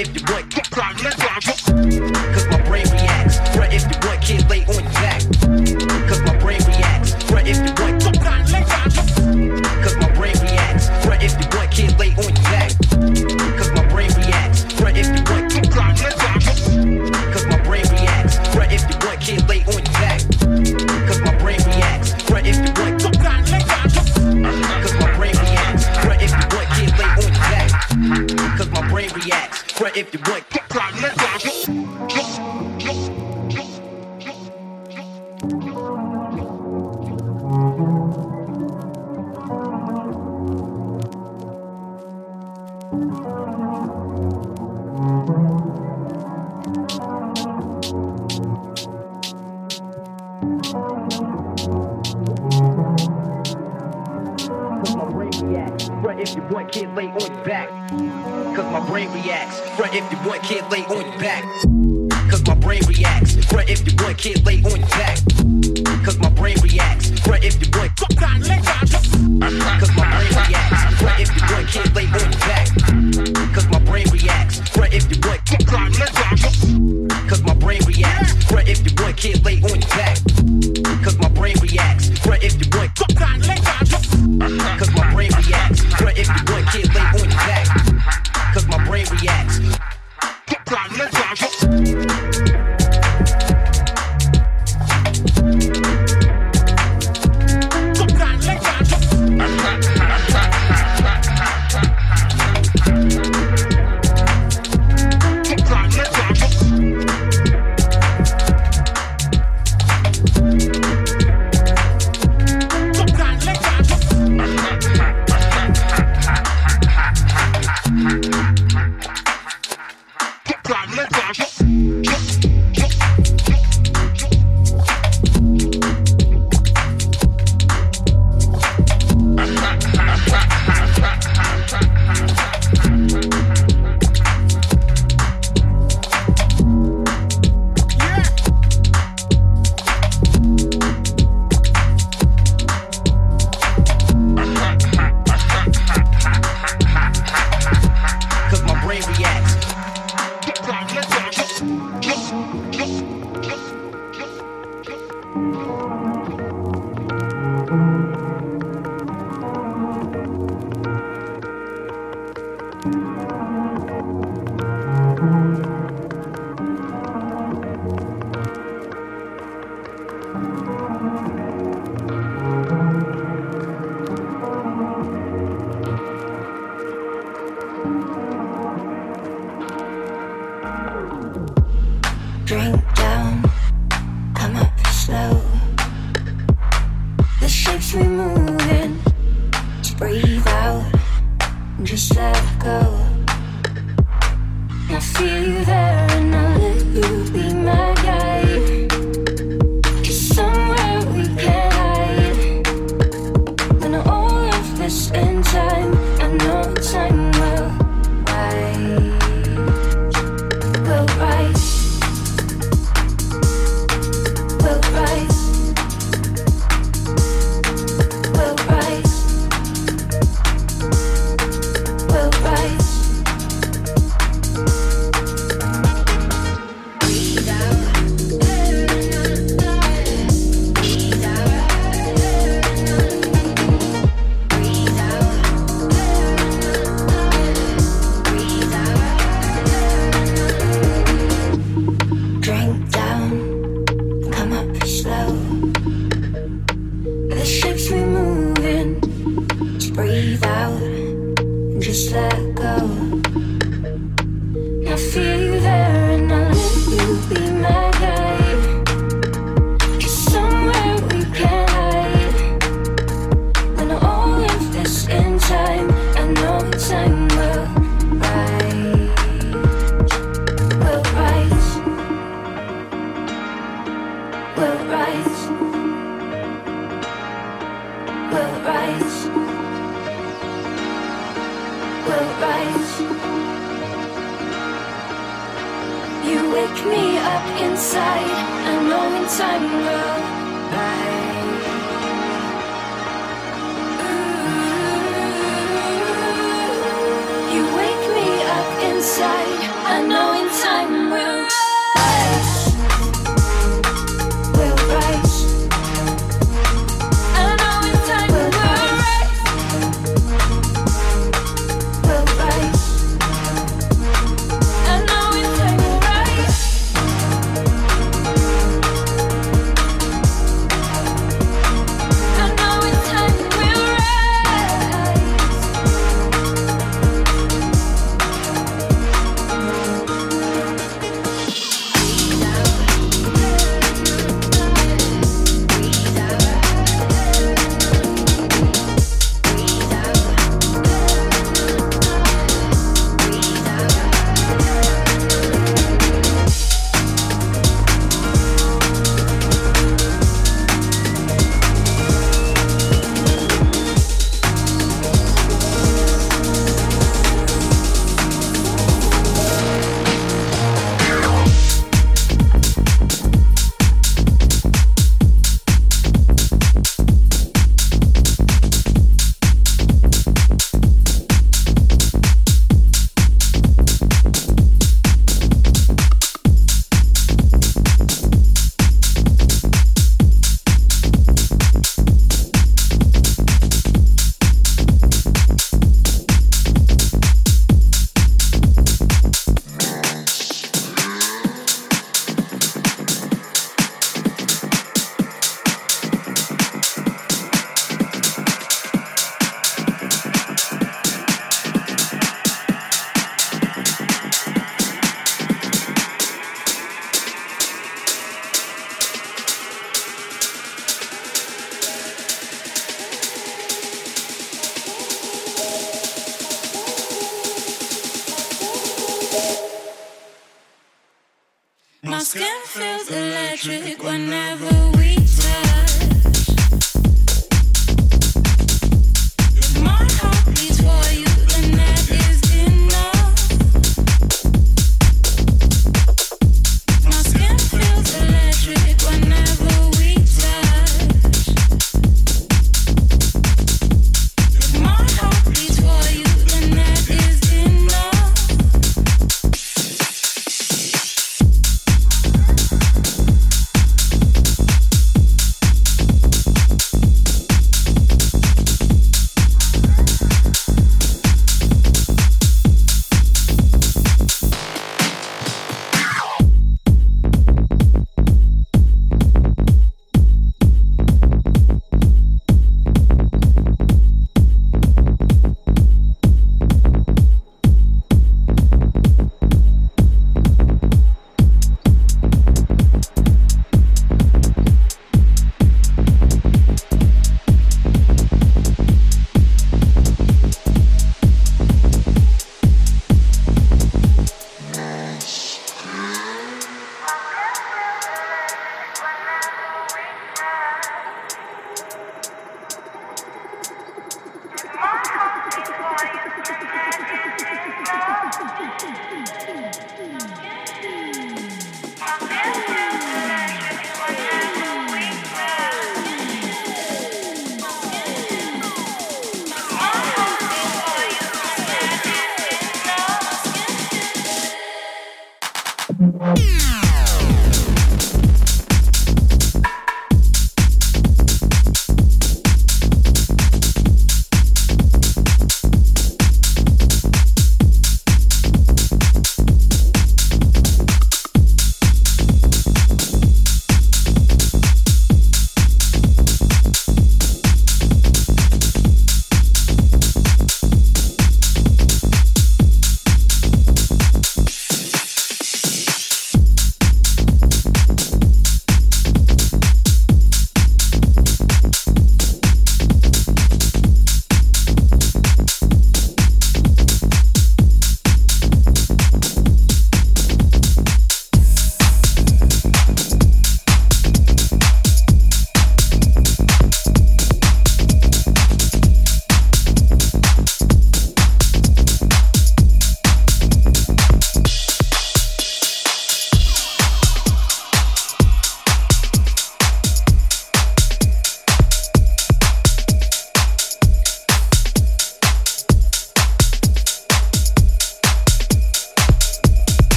if you want. Get Climb, let's go.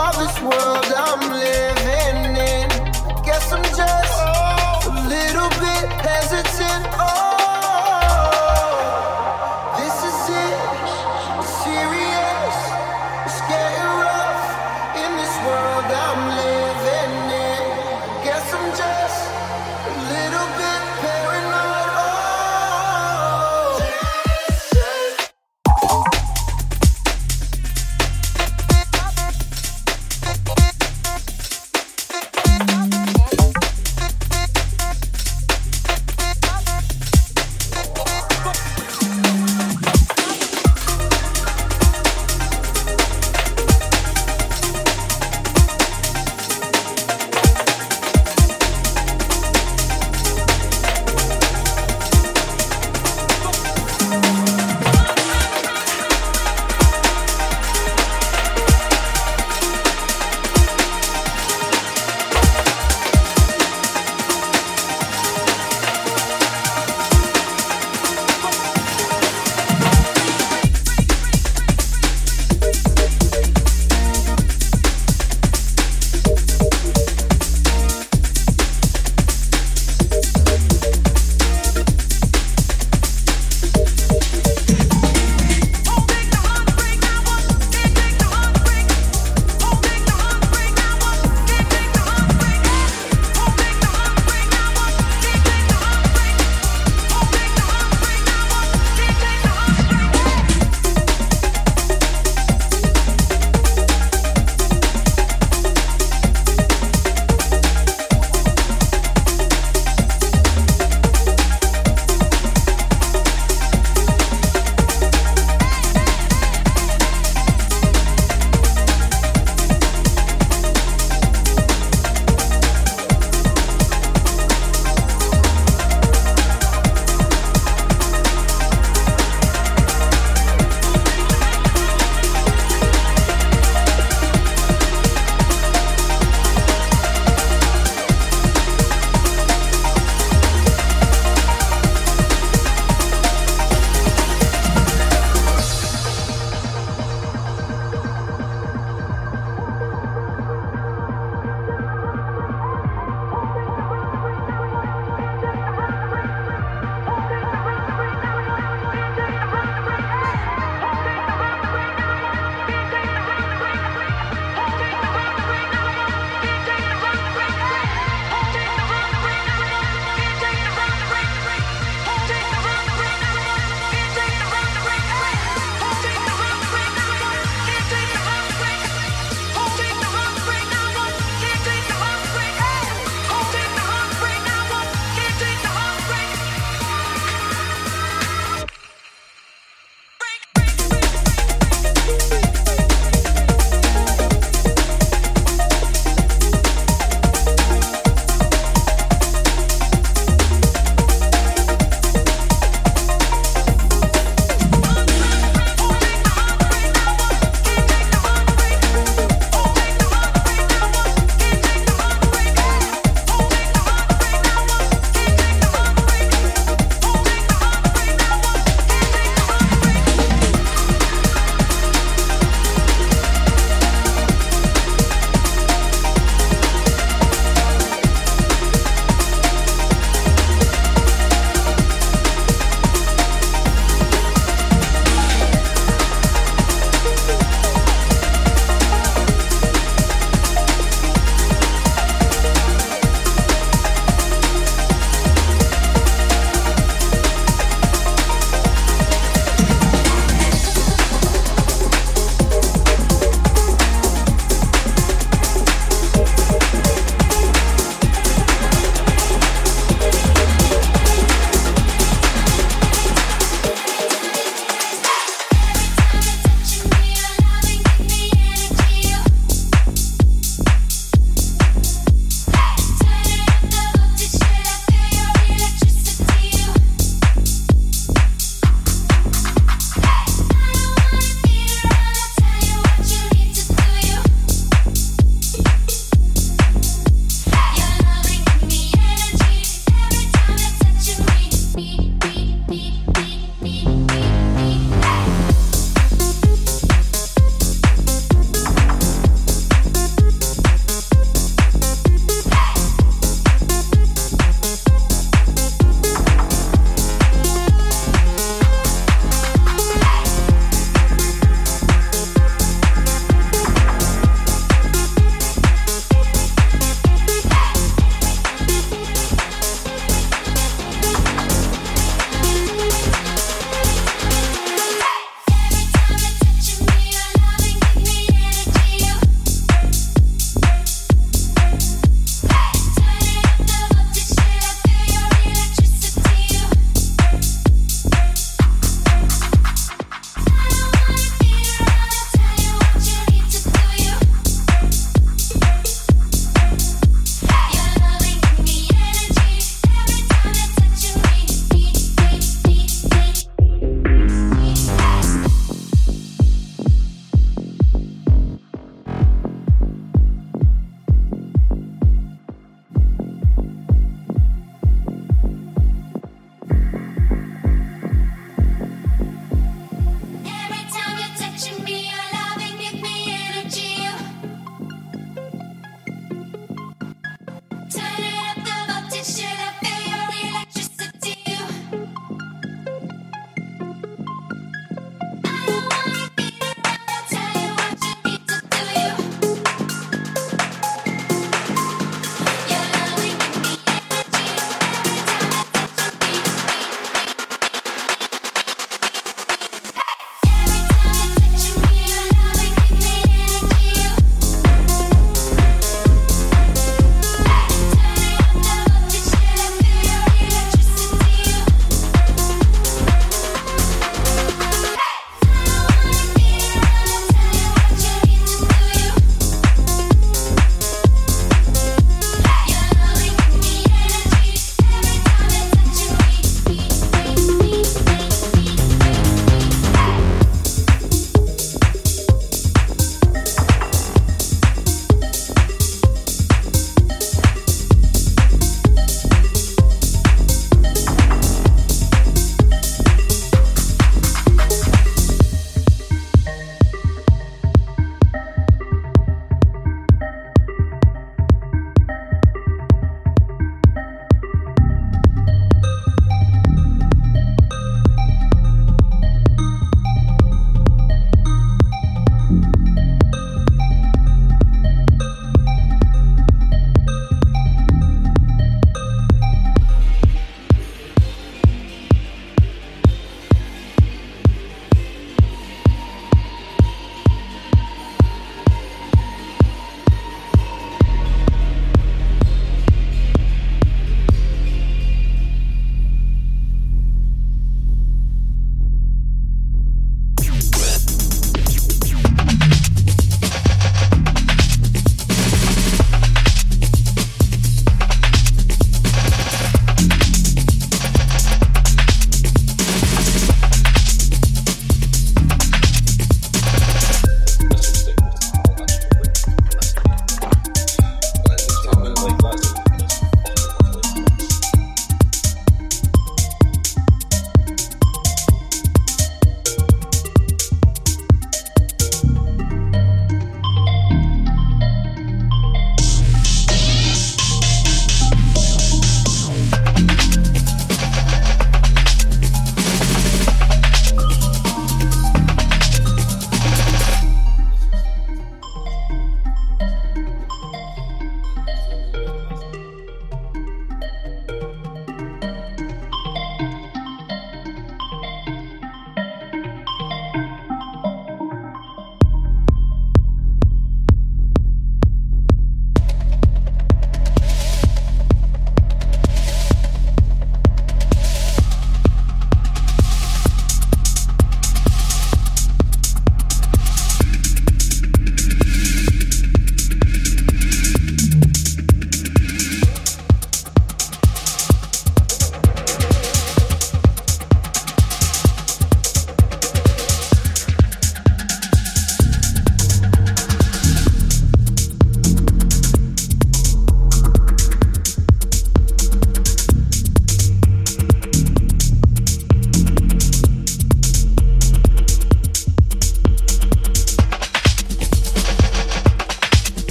All this world I'm living.